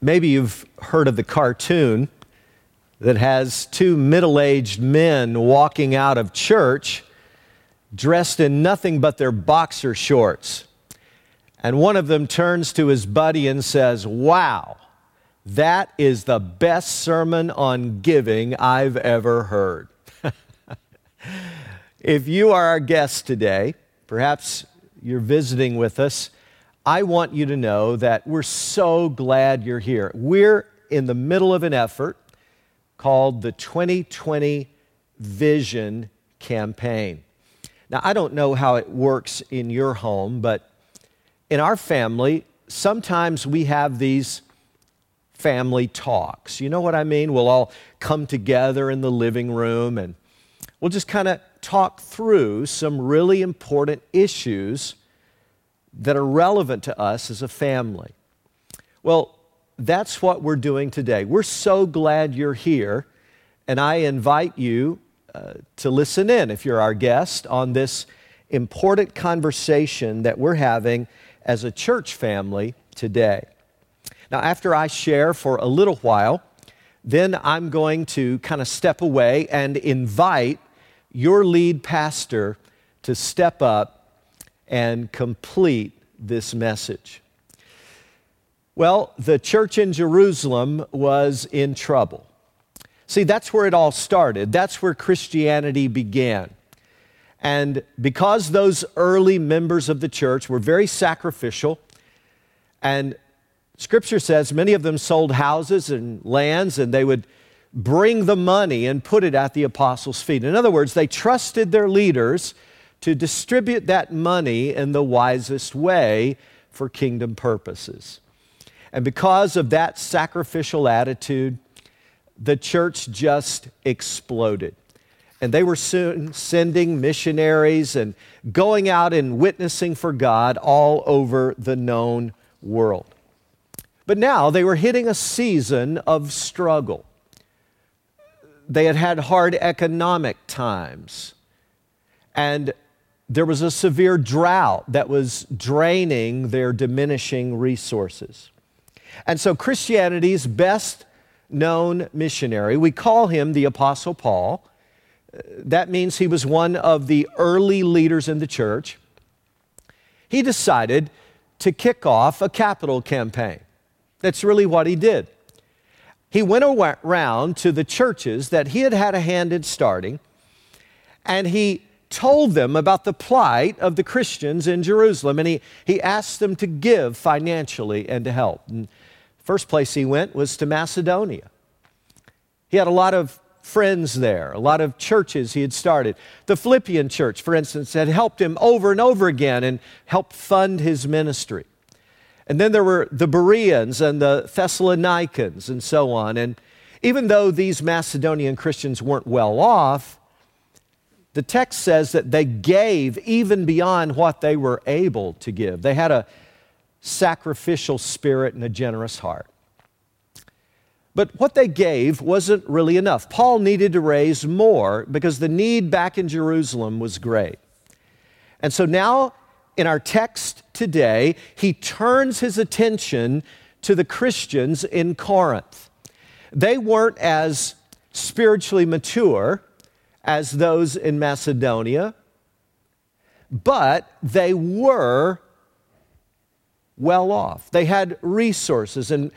Maybe you've heard of the cartoon that has two middle aged men walking out of church dressed in nothing but their boxer shorts. And one of them turns to his buddy and says, Wow, that is the best sermon on giving I've ever heard. if you are our guest today, perhaps you're visiting with us, I want you to know that we're so glad you're here. We're in the middle of an effort called the 2020 Vision Campaign. Now, I don't know how it works in your home, but in our family, sometimes we have these family talks. You know what I mean? We'll all come together in the living room and we'll just kind of talk through some really important issues that are relevant to us as a family. Well, that's what we're doing today. We're so glad you're here, and I invite you uh, to listen in if you're our guest on this important conversation that we're having as a church family today. Now, after I share for a little while, then I'm going to kind of step away and invite your lead pastor to step up and complete this message. Well, the church in Jerusalem was in trouble. See, that's where it all started. That's where Christianity began. And because those early members of the church were very sacrificial, and scripture says many of them sold houses and lands, and they would bring the money and put it at the apostles' feet. In other words, they trusted their leaders to distribute that money in the wisest way for kingdom purposes. And because of that sacrificial attitude, the church just exploded. And they were soon sending missionaries and going out and witnessing for God all over the known world. But now they were hitting a season of struggle. They had had hard economic times. And there was a severe drought that was draining their diminishing resources. And so, Christianity's best known missionary, we call him the Apostle Paul. Uh, that means he was one of the early leaders in the church. He decided to kick off a capital campaign. That's really what he did. He went around to the churches that he had had a hand in starting, and he told them about the plight of the Christians in Jerusalem, and he, he asked them to give financially and to help. And First place he went was to Macedonia. He had a lot of friends there, a lot of churches he had started. The Philippian church, for instance, had helped him over and over again and helped fund his ministry. And then there were the Bereans and the Thessalonians and so on. And even though these Macedonian Christians weren't well off, the text says that they gave even beyond what they were able to give. They had a sacrificial spirit and a generous heart. But what they gave wasn't really enough. Paul needed to raise more because the need back in Jerusalem was great. And so now, in our text today, he turns his attention to the Christians in Corinth. They weren't as spiritually mature as those in Macedonia, but they were well off. They had resources, and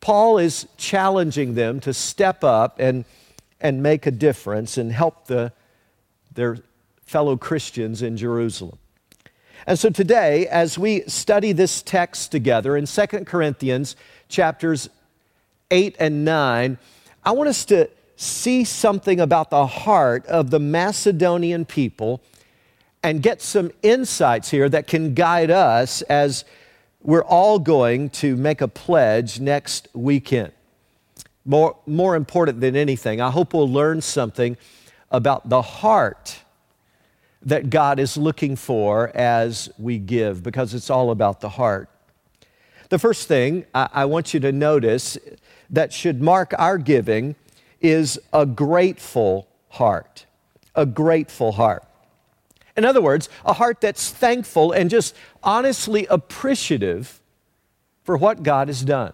Paul is challenging them to step up and, and make a difference and help the, their fellow Christians in Jerusalem. And so today, as we study this text together in 2 Corinthians chapters 8 and 9, I want us to see something about the heart of the Macedonian people and get some insights here that can guide us as we're all going to make a pledge next weekend. More, more important than anything, I hope we'll learn something about the heart that God is looking for as we give, because it's all about the heart. The first thing I, I want you to notice that should mark our giving is a grateful heart. A grateful heart. In other words, a heart that's thankful and just honestly appreciative for what God has done.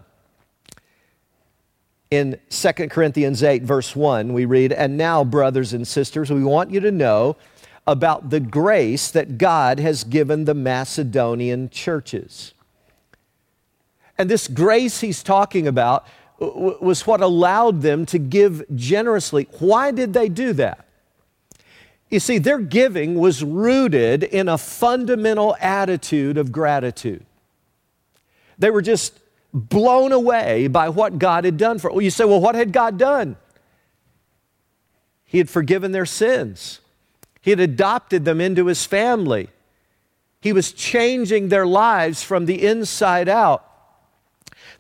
In 2 Corinthians 8, verse 1, we read, And now, brothers and sisters, we want you to know about the grace that God has given the Macedonian churches. And this grace he's talking about was what allowed them to give generously. Why did they do that? You see, their giving was rooted in a fundamental attitude of gratitude. They were just blown away by what God had done for them. Well, you say, well, what had God done? He had forgiven their sins. He had adopted them into his family. He was changing their lives from the inside out.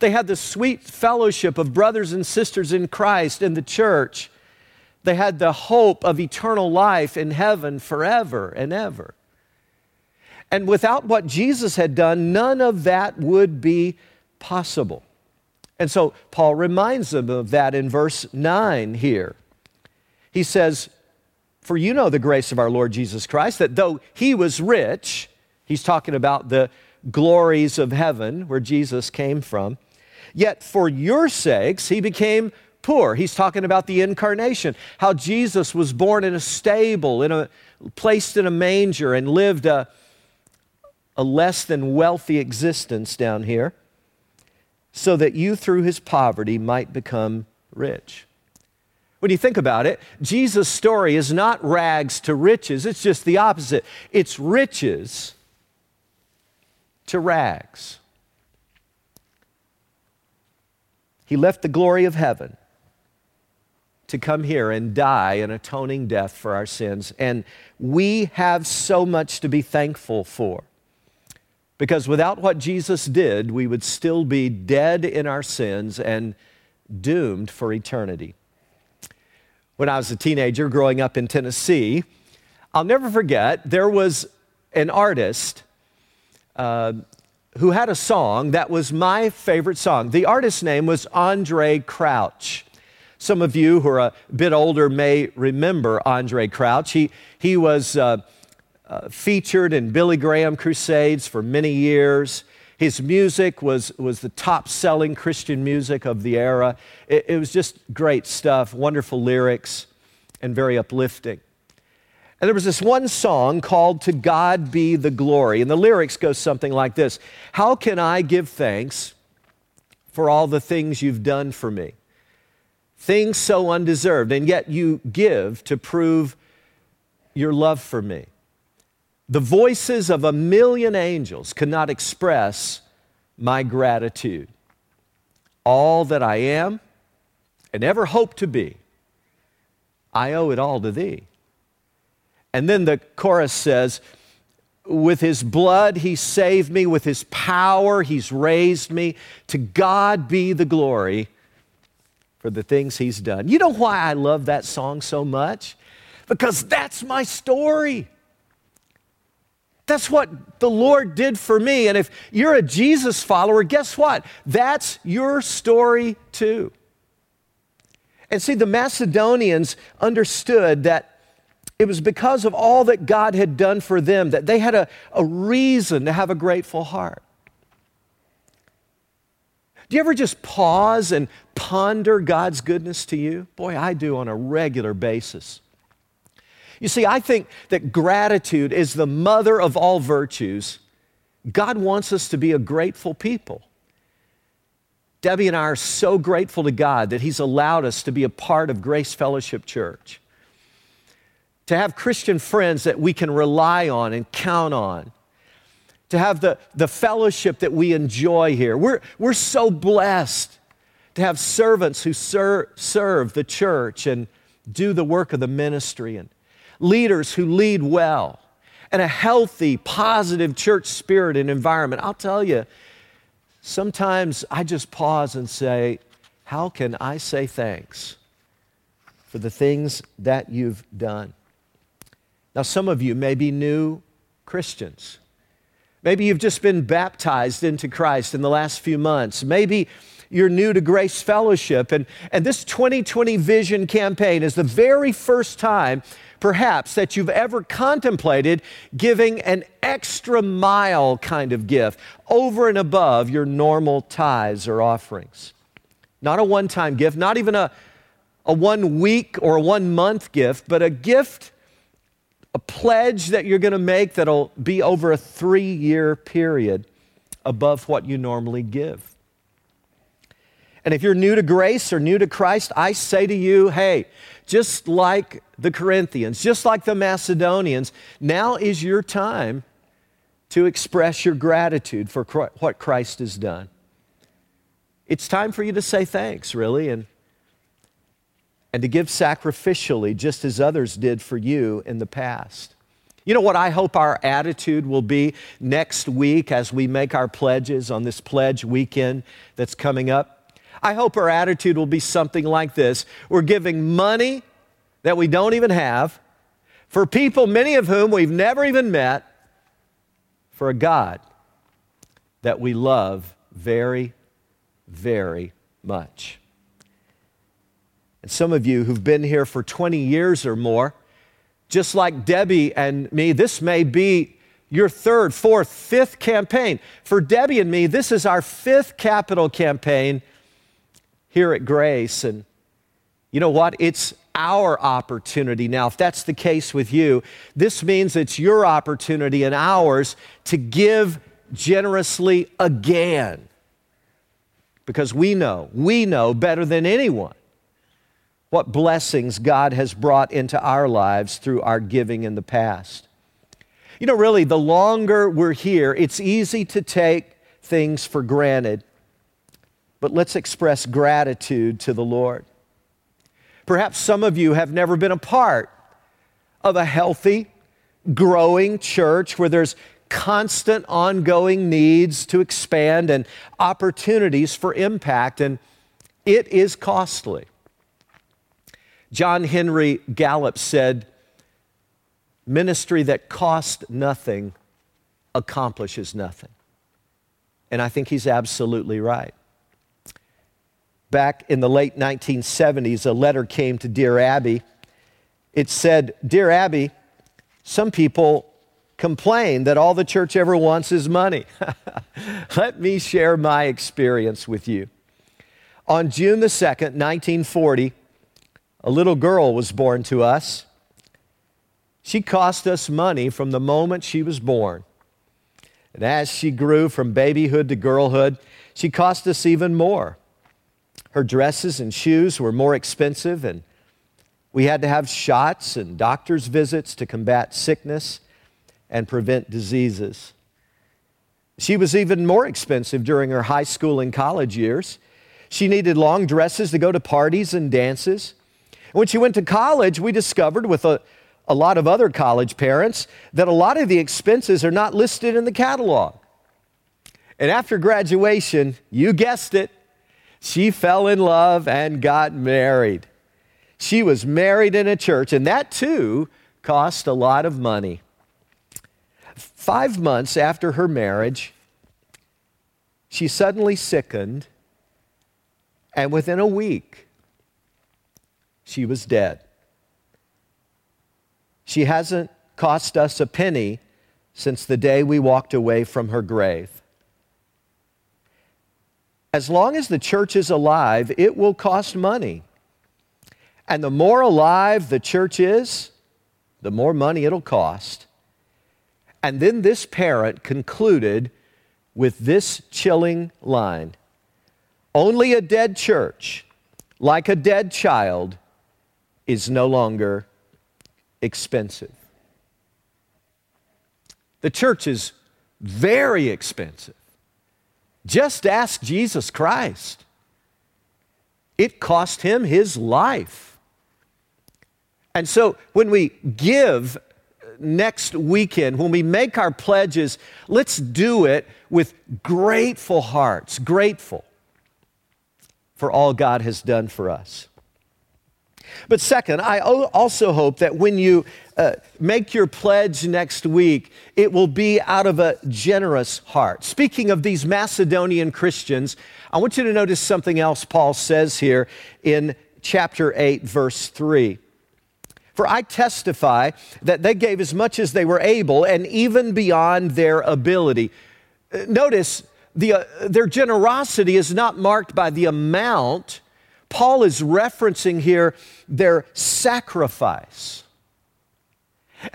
They had the sweet fellowship of brothers and sisters in Christ in the church. They had the hope of eternal life in heaven forever and ever. And without what Jesus had done, none of that would be possible. And so Paul reminds them of that in verse 9 here. He says, For you know the grace of our Lord Jesus Christ, that though he was rich, he's talking about the glories of heaven where Jesus came from, yet for your sakes he became poor. He's talking about the incarnation, how Jesus was born in a stable, in a, placed in a manger, and lived a, a less than wealthy existence down here, so that you through his poverty might become rich. When you think about it, Jesus' story is not rags to riches, it's just the opposite. It's riches to rags. He left the glory of heaven to come here and die an atoning death for our sins. And we have so much to be thankful for. Because without what Jesus did, we would still be dead in our sins and doomed for eternity. When I was a teenager growing up in Tennessee, I'll never forget, there was an artist uh, who had a song that was my favorite song. The artist's name was Andraé Crouch. Some of you who are a bit older may remember Andraé Crouch. He, he was uh, uh, featured in Billy Graham crusades for many years. His music was, was the top selling Christian music of the era. It, it was just great stuff, wonderful lyrics, and very uplifting. And there was this one song called To God Be the Glory. And the lyrics go something like this How can I give thanks for all the things you've done for me? things so undeserved, and yet you give to prove your love for me. The voices of a million angels cannot express my gratitude. All that I am and ever hope to be, I owe it all to thee. And then the chorus says, with his blood, he saved me. With his power, he's raised me. To God be the glory for the things he's done. You know why I love that song so much? Because that's my story. That's what the Lord did for me. And if you're a Jesus follower, guess what? That's your story too. And see, the Macedonians understood that it was because of all that God had done for them that they had a, a reason to have a grateful heart. Do you ever just pause and ponder God's goodness to you? Boy, I do on a regular basis. You see, I think that gratitude is the mother of all virtues. God wants us to be a grateful people. Debbie and I are so grateful to God that He's allowed us to be a part of Grace Fellowship Church, to have Christian friends that we can rely on and count on to have the, the fellowship that we enjoy here. We're, we're so blessed to have servants who ser- serve the church and do the work of the ministry, and leaders who lead well, and a healthy, positive church spirit and environment. I'll tell you, sometimes I just pause and say, How can I say thanks for the things that you've done? Now, some of you may be new Christians. Maybe you've just been baptized into Christ in the last few months. Maybe you're new to Grace Fellowship. And, and this 2020 Vision campaign is the very first time, perhaps, that you've ever contemplated giving an extra mile kind of gift over and above your normal tithes or offerings. Not a one time gift, not even a, a one week or a one month gift, but a gift, a pledge that you're going to make that'll be over a three year period above what you normally give. And if you're new to grace or new to Christ, I say to you, hey, just like the Corinthians, just like the Macedonians, now is your time to express your gratitude for what Christ has done. It's time for you to say thanks, really, and, and to give sacrificially, just as others did for you in the past. You know what I hope our attitude will be next week as we make our pledges on this pledge weekend that's coming up? I hope our attitude will be something like this We're giving money that we don't even have for people, many of whom we've never even met, for a God that we love very, very much. And some of you who've been here for 20 years or more, just like Debbie and me, this may be your third, fourth, fifth campaign. For Debbie and me, this is our fifth capital campaign here at Grace. And you know what? It's our opportunity. Now, if that's the case with you, this means it's your opportunity and ours to give generously again. Because we know, we know better than anyone what blessings God has brought into our lives through our giving in the past. You know, really, the longer we're here, it's easy to take things for granted but let's express gratitude to the Lord. Perhaps some of you have never been a part of a healthy, growing church where there's constant, ongoing needs to expand and opportunities for impact, and it is costly. John Henry Gallup said, Ministry that costs nothing accomplishes nothing. And I think he's absolutely right back in the late 1970s, a letter came to Dear Abby. It said, Dear Abby, some people complain that all the church ever wants is money. Let me share my experience with you. On June the 2nd, 1940, a little girl was born to us. She cost us money from the moment she was born. And as she grew from babyhood to girlhood, she cost us even more. Her dresses and shoes were more expensive, and we had to have shots and doctor's visits to combat sickness and prevent diseases. She was even more expensive during her high school and college years. She needed long dresses to go to parties and dances. When she went to college, we discovered with a, a lot of other college parents that a lot of the expenses are not listed in the catalog. And after graduation, you guessed it, she fell in love and got married. She was married in a church, and that too cost a lot of money. Five months after her marriage, she suddenly sickened, and within a week, she was dead. She hasn't cost us a penny since the day we walked away from her grave as long as the church is alive, it will cost money. And the more alive the church is, the more money it'll cost. And then this parent concluded with this chilling line Only a dead church, like a dead child, is no longer expensive. The church is very expensive. Just ask Jesus Christ. It cost him his life. And so when we give next weekend, when we make our pledges, let's do it with grateful hearts, grateful for all God has done for us. But second, I also hope that when you uh, make your pledge next week, it will be out of a generous heart. Speaking of these Macedonian Christians, I want you to notice something else Paul says here in chapter 8, verse 3. For I testify that they gave as much as they were able and even beyond their ability. Uh, notice the, uh, their generosity is not marked by the amount. Paul is referencing here their sacrifice.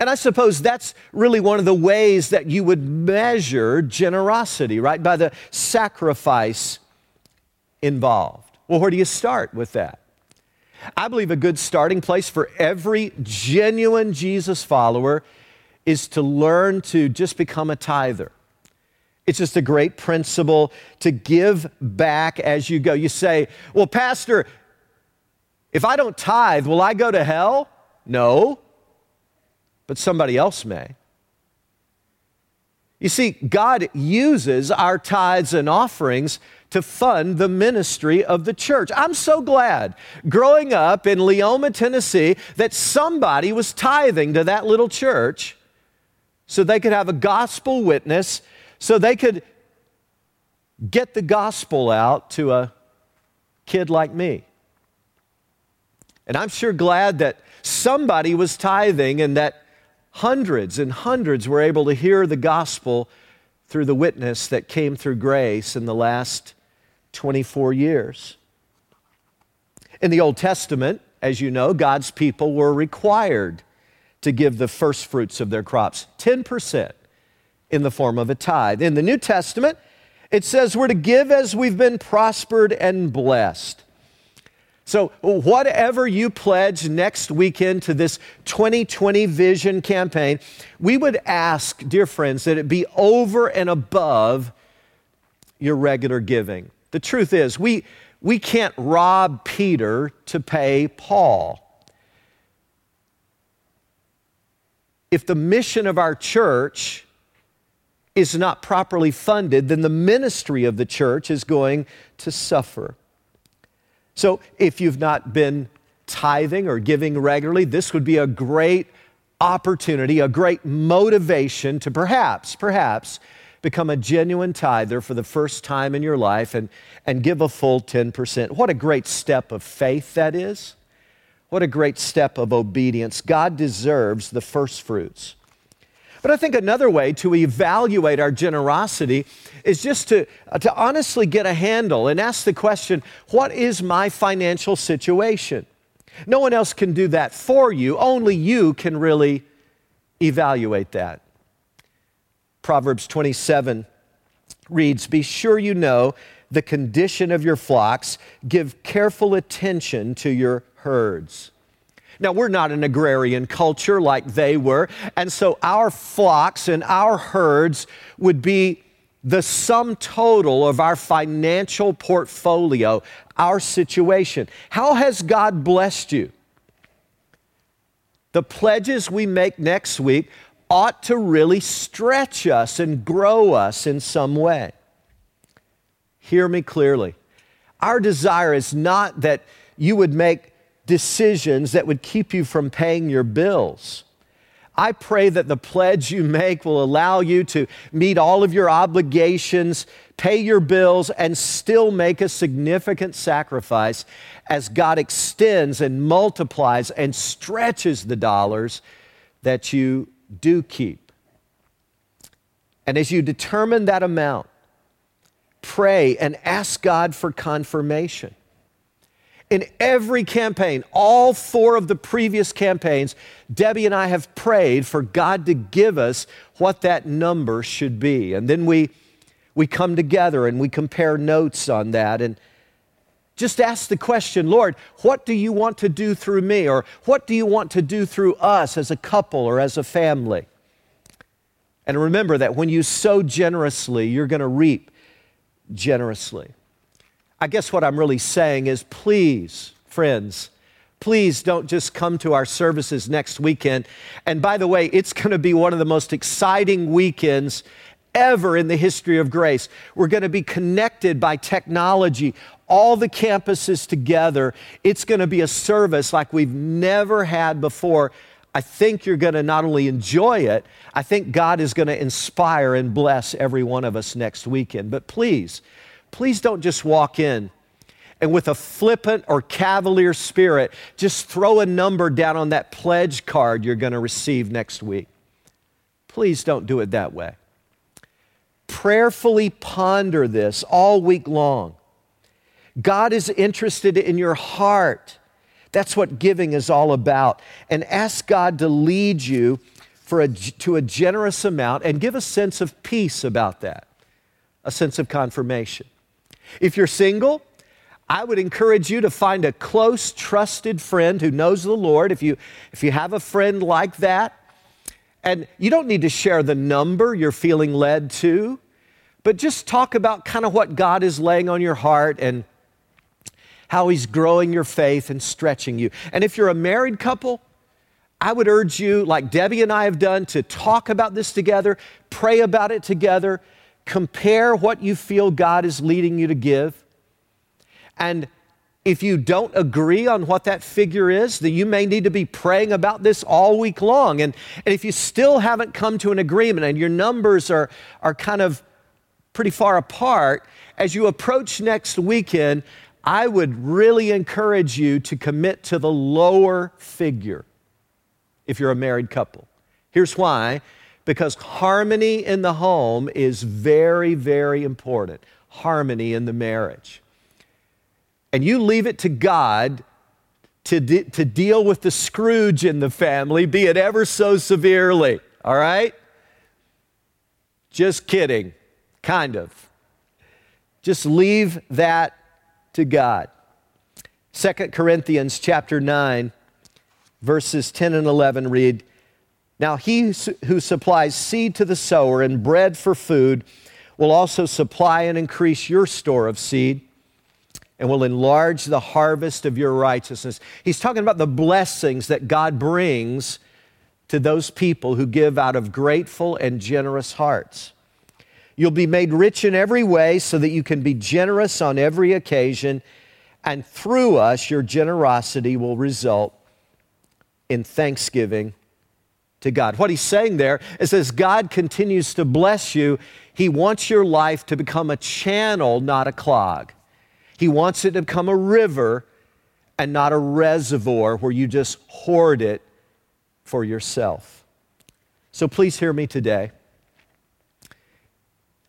And I suppose that's really one of the ways that you would measure generosity, right? By the sacrifice involved. Well, where do you start with that? I believe a good starting place for every genuine Jesus follower is to learn to just become a tither. It's just a great principle to give back as you go. You say, Well, Pastor, if I don't tithe, will I go to hell? No, but somebody else may. You see, God uses our tithes and offerings to fund the ministry of the church. I'm so glad growing up in Leoma, Tennessee, that somebody was tithing to that little church so they could have a gospel witness, so they could get the gospel out to a kid like me. And I'm sure glad that somebody was tithing and that hundreds and hundreds were able to hear the gospel through the witness that came through grace in the last 24 years. In the Old Testament, as you know, God's people were required to give the first fruits of their crops, 10% in the form of a tithe. In the New Testament, it says we're to give as we've been prospered and blessed. So, whatever you pledge next weekend to this 2020 Vision campaign, we would ask, dear friends, that it be over and above your regular giving. The truth is, we, we can't rob Peter to pay Paul. If the mission of our church is not properly funded, then the ministry of the church is going to suffer. So if you've not been tithing or giving regularly, this would be a great opportunity, a great motivation to perhaps, perhaps become a genuine tither for the first time in your life and, and give a full 10%. What a great step of faith that is. What a great step of obedience. God deserves the first fruits. But I think another way to evaluate our generosity is just to, uh, to honestly get a handle and ask the question what is my financial situation? No one else can do that for you, only you can really evaluate that. Proverbs 27 reads Be sure you know the condition of your flocks, give careful attention to your herds. Now, we're not an agrarian culture like they were, and so our flocks and our herds would be the sum total of our financial portfolio, our situation. How has God blessed you? The pledges we make next week ought to really stretch us and grow us in some way. Hear me clearly. Our desire is not that you would make decisions that would keep you from paying your bills. I pray that the pledge you make will allow you to meet all of your obligations, pay your bills, and still make a significant sacrifice as God extends and multiplies and stretches the dollars that you do keep. And as you determine that amount, pray and ask God for confirmation. In every campaign, all four of the previous campaigns, Debbie and I have prayed for God to give us what that number should be. And then we, we come together and we compare notes on that and just ask the question Lord, what do you want to do through me? Or what do you want to do through us as a couple or as a family? And remember that when you sow generously, you're going to reap generously. I guess what I'm really saying is please, friends, please don't just come to our services next weekend. And by the way, it's going to be one of the most exciting weekends ever in the history of grace. We're going to be connected by technology, all the campuses together. It's going to be a service like we've never had before. I think you're going to not only enjoy it, I think God is going to inspire and bless every one of us next weekend. But please, please don't just walk in and with a flippant or cavalier spirit, just throw a number down on that pledge card you're going to receive next week. Please don't do it that way. prayerfully ponder this all week long. God is interested in your heart. That's what giving is all about. And ask God to lead you for a, to a generous amount and give a sense of peace about that, a sense of confirmation. If you're single, I would encourage you to find a close, trusted friend who knows the Lord. If you, if you have a friend like that, and you don't need to share the number you're feeling led to, but just talk about kind of what God is laying on your heart and how He's growing your faith and stretching you. And if you're a married couple, I would urge you, like Debbie and I have done, to talk about this together, pray about it together, compare what you feel God is leading you to give. And if you don't agree on what that figure is, then you may need to be praying about this all week long. And, and if you still haven't come to an agreement and your numbers are, are kind of pretty far apart, as you approach next weekend, I would really encourage you to commit to the lower figure if you're a married couple. Here's why because harmony in the home is very, very important. Harmony in the marriage. And you leave it to God to, de- to deal with the Scrooge in the family, be it ever so severely, all right? Just kidding, kind of. Just leave that to God. 2 Corinthians chapter 9 verses 10 and 11 read Now he who supplies seed to the sower and bread for food will also supply and increase your store of seed and will enlarge the harvest of your righteousness. He's talking about the blessings that God brings to those people who give out of grateful and generous hearts. You'll be made rich in every way so that you can be generous on every occasion, and through us, your generosity will result in thanksgiving to God. What he's saying there is as God continues to bless you, he wants your life to become a channel, not a clog. He wants it to become a river and not a reservoir where you just hoard it for yourself. So please hear me today.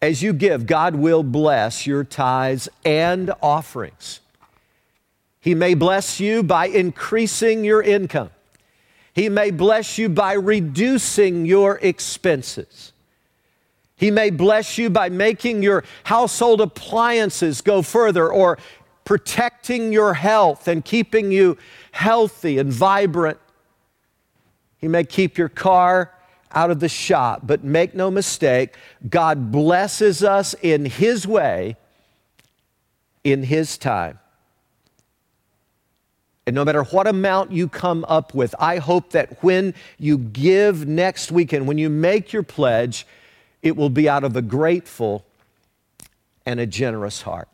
As you give, God will bless your tithes and offerings. He may bless you by increasing your income. He may bless you by reducing your expenses. He may bless you by making your household appliances go further or protecting your health and keeping you healthy and vibrant. He may keep your car out of the shop, but make no mistake, God blesses us in His way, in His time. And no matter what amount you come up with, I hope that when you give next weekend, when you make your pledge, it will be out of a grateful and a generous heart.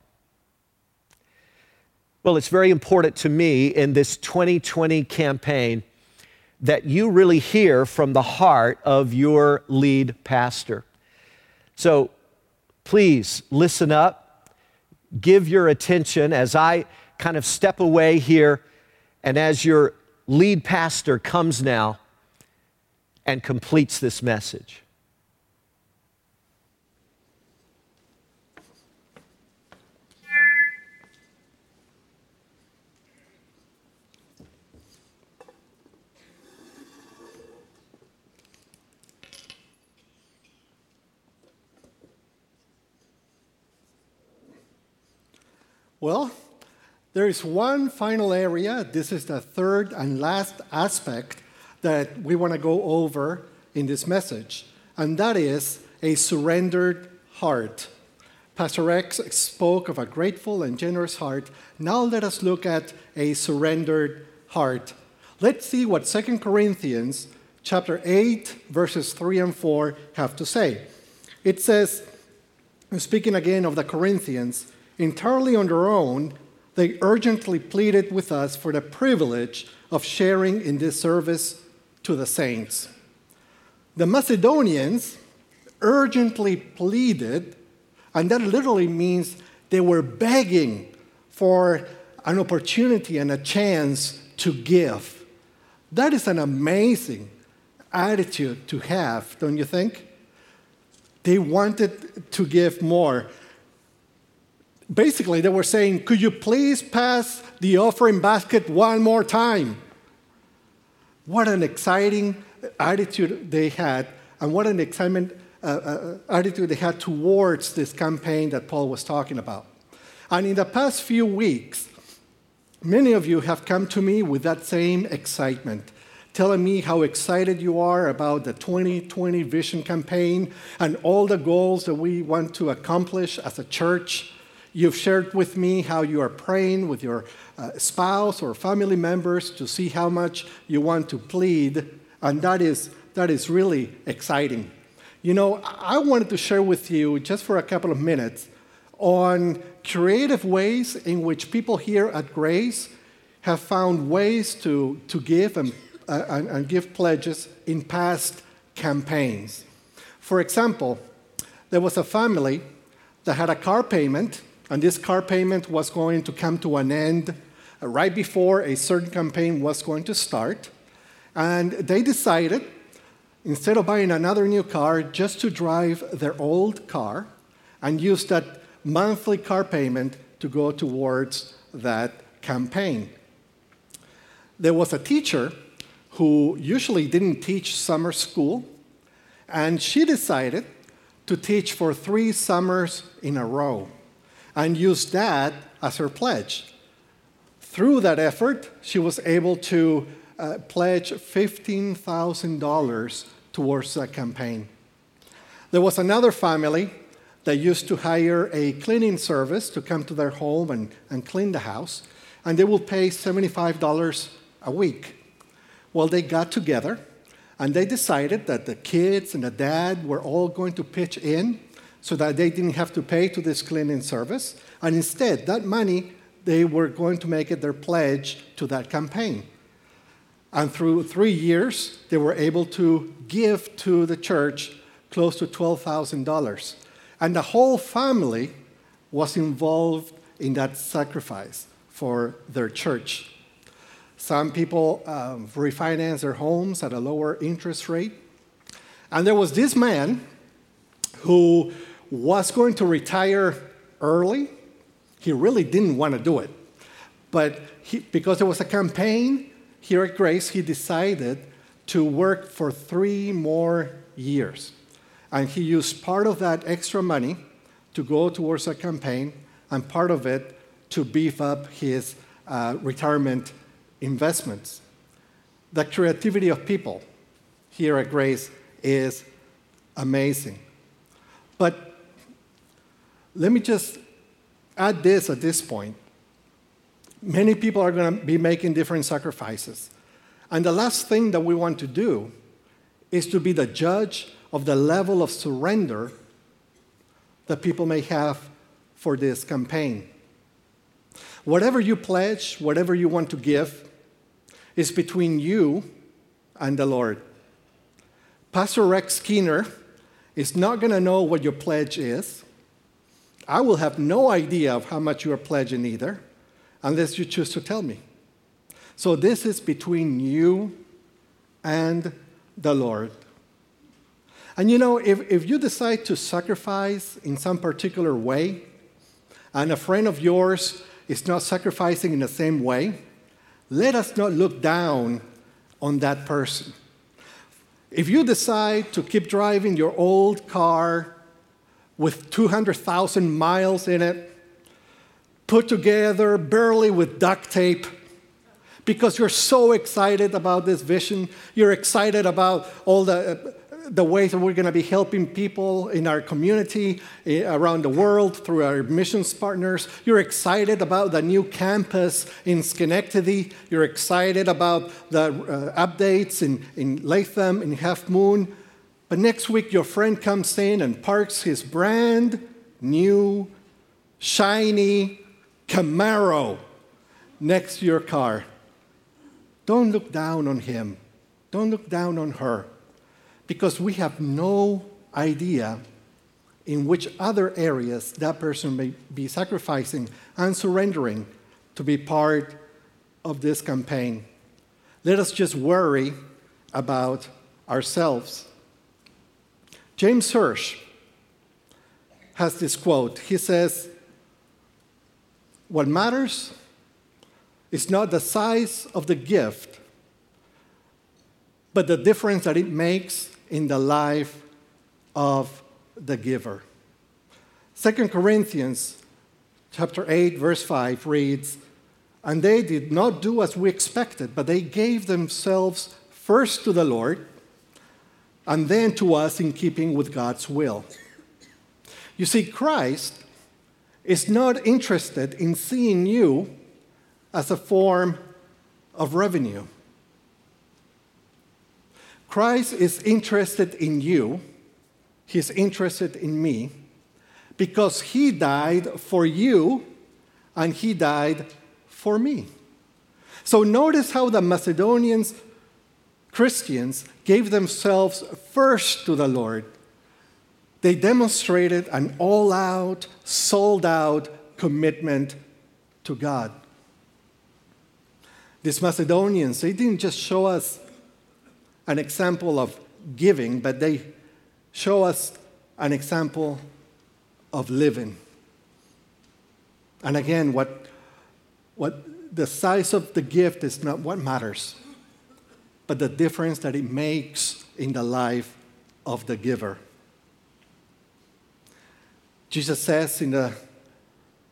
Well, it's very important to me in this 2020 campaign that you really hear from the heart of your lead pastor. So please listen up, give your attention as I kind of step away here and as your lead pastor comes now and completes this message. Well, there is one final area. This is the third and last aspect that we want to go over in this message, and that is a surrendered heart. Pastor Rex spoke of a grateful and generous heart. Now let us look at a surrendered heart. Let's see what 2 Corinthians chapter 8 verses 3 and 4 have to say. It says, speaking again of the Corinthians, entirely on their own, they urgently pleaded with us for the privilege of sharing in this service to the saints. The Macedonians urgently pleaded, and that literally means they were begging for an opportunity and a chance to give. That is an amazing attitude to have, don't you think? They wanted to give more. Basically, they were saying, Could you please pass the offering basket one more time? What an exciting attitude they had, and what an excitement uh, uh, attitude they had towards this campaign that Paul was talking about. And in the past few weeks, many of you have come to me with that same excitement telling me how excited you are about the 2020 Vision Campaign and all the goals that we want to accomplish as a church. You've shared with me how you are praying with your uh, spouse or family members to see how much you want to plead, and that is, that is really exciting. You know, I wanted to share with you just for a couple of minutes on creative ways in which people here at Grace have found ways to, to give and uh, and, and give pledges in past campaigns. For example, there was a family that had a car payment, and this car payment was going to come to an end right before a certain campaign was going to start. And they decided, instead of buying another new car, just to drive their old car and use that monthly car payment to go towards that campaign. There was a teacher who usually didn't teach summer school, and she decided to teach for three summers in a row and used that as her pledge. Through that effort, she was able to uh, pledge $15,000 towards that campaign. There was another family that used to hire a cleaning service to come to their home and, and clean the house, and they would pay $75 a week. Well, they got together and they decided that the kids and the dad were all going to pitch in so that they didn't have to pay to this cleaning service. And instead, that money, they were going to make it their pledge to that campaign. And through three years, they were able to give to the church close to $12,000. And the whole family was involved in that sacrifice for their church. Some people um, refinance their homes at a lower interest rate. And there was this man who was going to retire early. He really didn't want to do it. But he, because there was a campaign here at Grace, he decided to work for three more years. And he used part of that extra money to go towards a campaign and part of it to beef up his uh, retirement investments. The creativity of people here at Grace is amazing. But let me just add this at this point. Many people are going to be making different sacrifices. And the last thing that we want to do is to be the judge of the level of surrender that people may have for this campaign. Whatever you pledge, whatever you want to give, is between you and the Lord. Pastor Rex Keener is not going to know what your pledge is. I will have no idea of how much you are pledging either, unless you choose to tell me. So this is between you and the Lord. And you know, if, if you decide to sacrifice in some particular way, and a friend of yours is not sacrificing in the same way, let us not look down on that person. If you decide to keep driving your old car with 200,000 miles in it, put together barely with duct tape, because you're so excited about this vision, you're excited about all the the ways that we're going to be helping people in our community eh, around the world through our missions partners. You're excited about the new campus in Schenectady. You're excited about the uh, updates in, in Latham, in Half Moon. But next week, your friend comes in and parks his brand new, shiny Camaro next to your car. Don't look down on him. Don't look down on her because we have no idea in which other areas that person may be sacrificing and surrendering to be part of this campaign. Let us just worry about ourselves. James Hirsch has this quote. He says, What matters is not the size of the gift, but the difference that it makes in the life of the giver. 2 Corinthians chapter 8 verse 5 reads, "And they did not do as we expected, but they gave themselves first to the Lord and then to us in keeping with God's will." You see Christ is not interested in seeing you as a form of revenue. Christ is interested in you, He's interested in me, because He died for you and He died for me. So notice how the Macedonians, Christians, gave themselves first to the Lord. They demonstrated an all out, sold out commitment to God. These Macedonians, they didn't just show us an example of giving, but they show us an example of living. And again, what, what the size of the gift is not what matters, but the difference that it makes in the life of the giver. Jesus says in the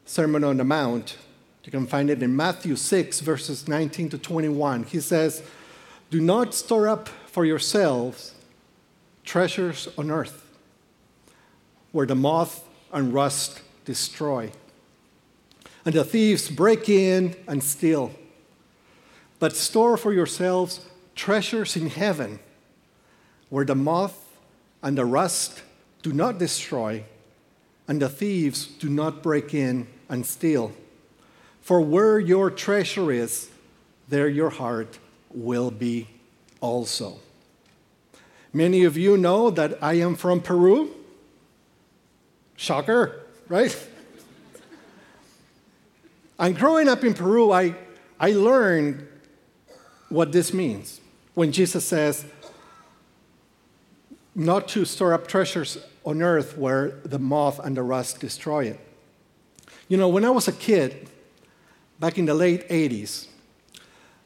Sermon on the Mount, you can find it in Matthew 6, verses 19 to 21. He says, Do not store up for yourselves treasures on earth, where the moth and rust destroy, and the thieves break in and steal. But store for yourselves treasures in heaven, where the moth and the rust do not destroy, and the thieves do not break in and steal. For where your treasure is, there your heart will be also. Many of you know that I am from Peru. Shocker, right? and growing up in Peru, I, I learned what this means when Jesus says, not to store up treasures on earth where the moth and the rust destroy it. You know, when I was a kid, back in the late 80s,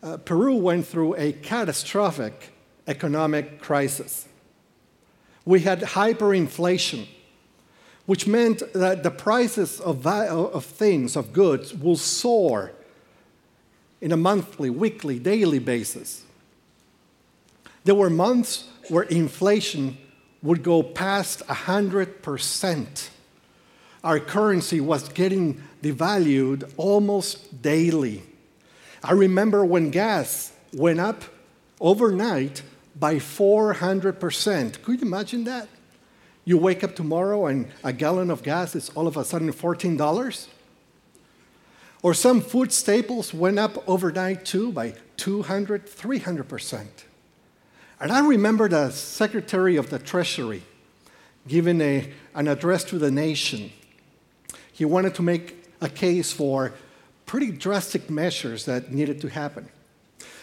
uh, Peru went through a catastrophic economic crisis. We had hyperinflation, which meant that the prices of, of things, of goods, will soar in a monthly, weekly, daily basis. There were months where inflation would go past 100%. Our currency was getting devalued almost daily. I remember when gas went up overnight by 400%. Could you imagine that? You wake up tomorrow and a gallon of gas is all of a sudden $14? Or some food staples went up overnight too by 200, 300%. And I remember the Secretary of the Treasury giving a, an address to the nation. He wanted to make a case for pretty drastic measures that needed to happen.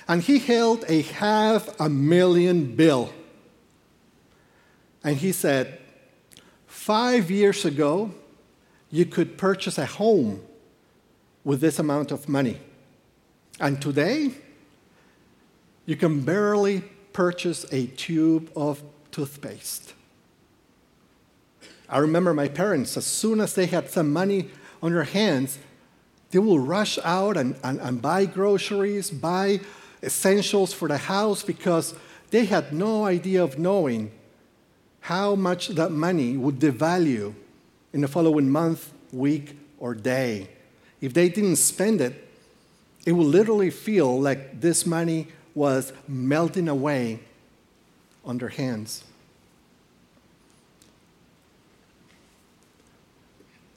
And he held a half a million bill. And he said, Five years ago, you could purchase a home with this amount of money. And today, you can barely purchase a tube of toothpaste. I remember my parents, as soon as they had some money on their hands, they will rush out and, and, and buy groceries, buy essentials for the house because they had no idea of knowing how much that money would devalue in the following month, week, or day. If they didn't spend it, it would literally feel like this money was melting away on their hands.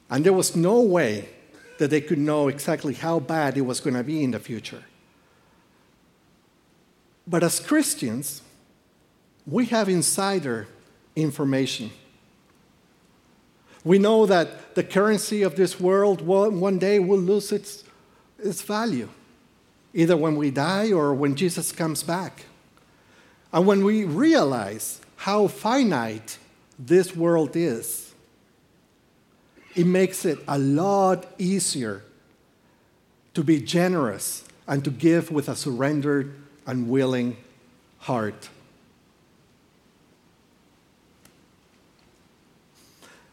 And there was no way that they could know exactly how bad it was going to be in the future. But as Christians, we have insider information. We know that the currency of this world one day will lose its, its value, either when we die or when Jesus comes back. And when we realize how finite this world is, it makes it a lot easier to be generous and to give with a surrendered and willing heart.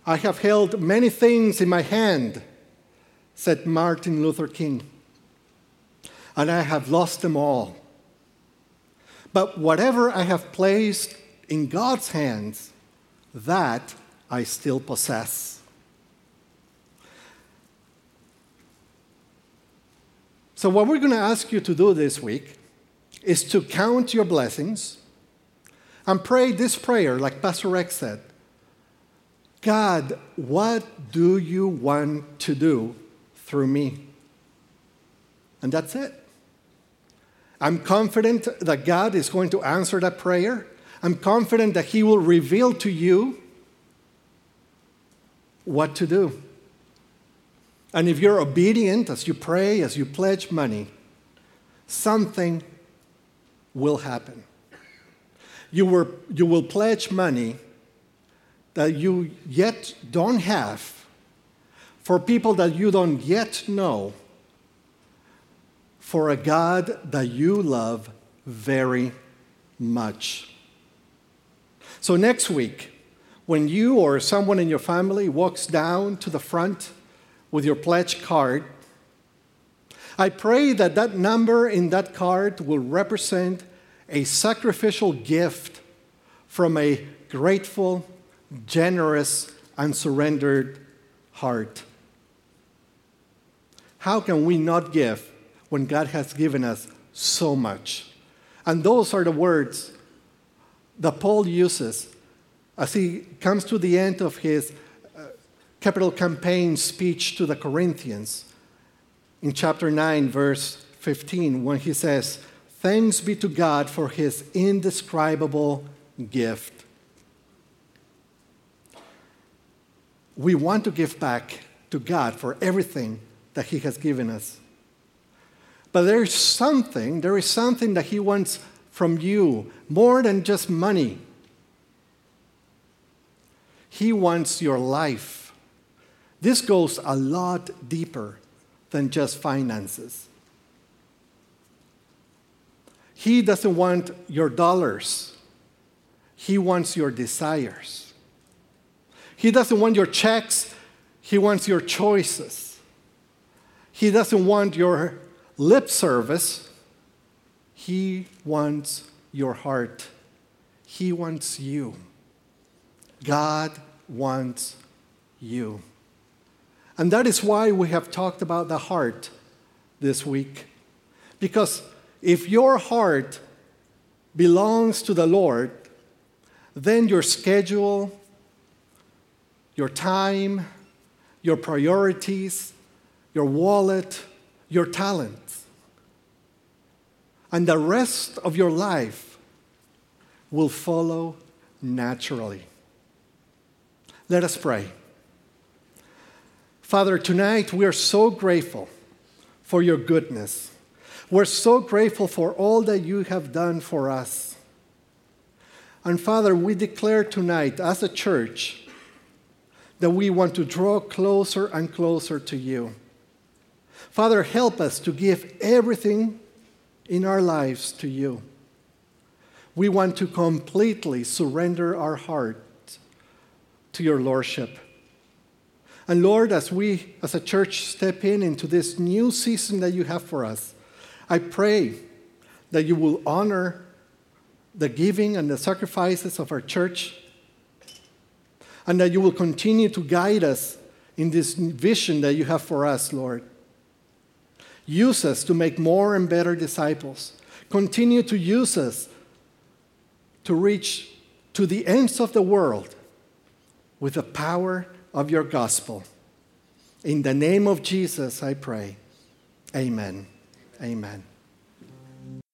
I have held many things in my hand, said Martin Luther King, and I have lost them all. But whatever I have placed in God's hands, that I still possess. So, what we're going to ask you to do this week is to count your blessings and pray this prayer, like Pastor Rex said God, what do you want to do through me? And that's it. I'm confident that God is going to answer that prayer. I'm confident that He will reveal to you what to do. And if you're obedient as you pray, as you pledge money, something will happen. You, were, you will pledge money that you yet don't have for people that you don't yet know for a God that you love very much. So, next week, when you or someone in your family walks down to the front with your pledge card. I pray that that number in that card will represent a sacrificial gift from a grateful, generous, and surrendered heart. How can we not give when God has given us so much? And those are the words that Paul uses as he comes to the end of his uh, capital campaign speech to the Corinthians in chapter 9, verse 15, when he says, Thanks be to God for his indescribable gift. We want to give back to God for everything that he has given us. But there is something, there is something that he wants from you more than just money. He wants your life. This goes a lot deeper than just finances. He doesn't want your dollars, He wants your desires. He doesn't want your checks, He wants your choices. He doesn't want your lip service, He wants your heart. He wants you. God wants you. And that is why we have talked about the heart this week. Because if your heart belongs to the Lord, then your schedule, your time, your priorities, your wallet, your talents, and the rest of your life will follow naturally. Let us pray. Father, tonight we are so grateful for your goodness. We're so grateful for all that you have done for us. And Father, we declare tonight as a church that we want to draw closer and closer to you. Father, help us to give everything in our lives to you. We want to completely surrender our heart to your Lordship. And Lord, as we as a church step in into this new season that you have for us, I pray that you will honor the giving and the sacrifices of our church, and that you will continue to guide us in this vision that you have for us, Lord. Use us to make more and better disciples. Continue to use us to reach to the ends of the world with the power of your gospel. In the name of Jesus, I pray. Amen. Amen.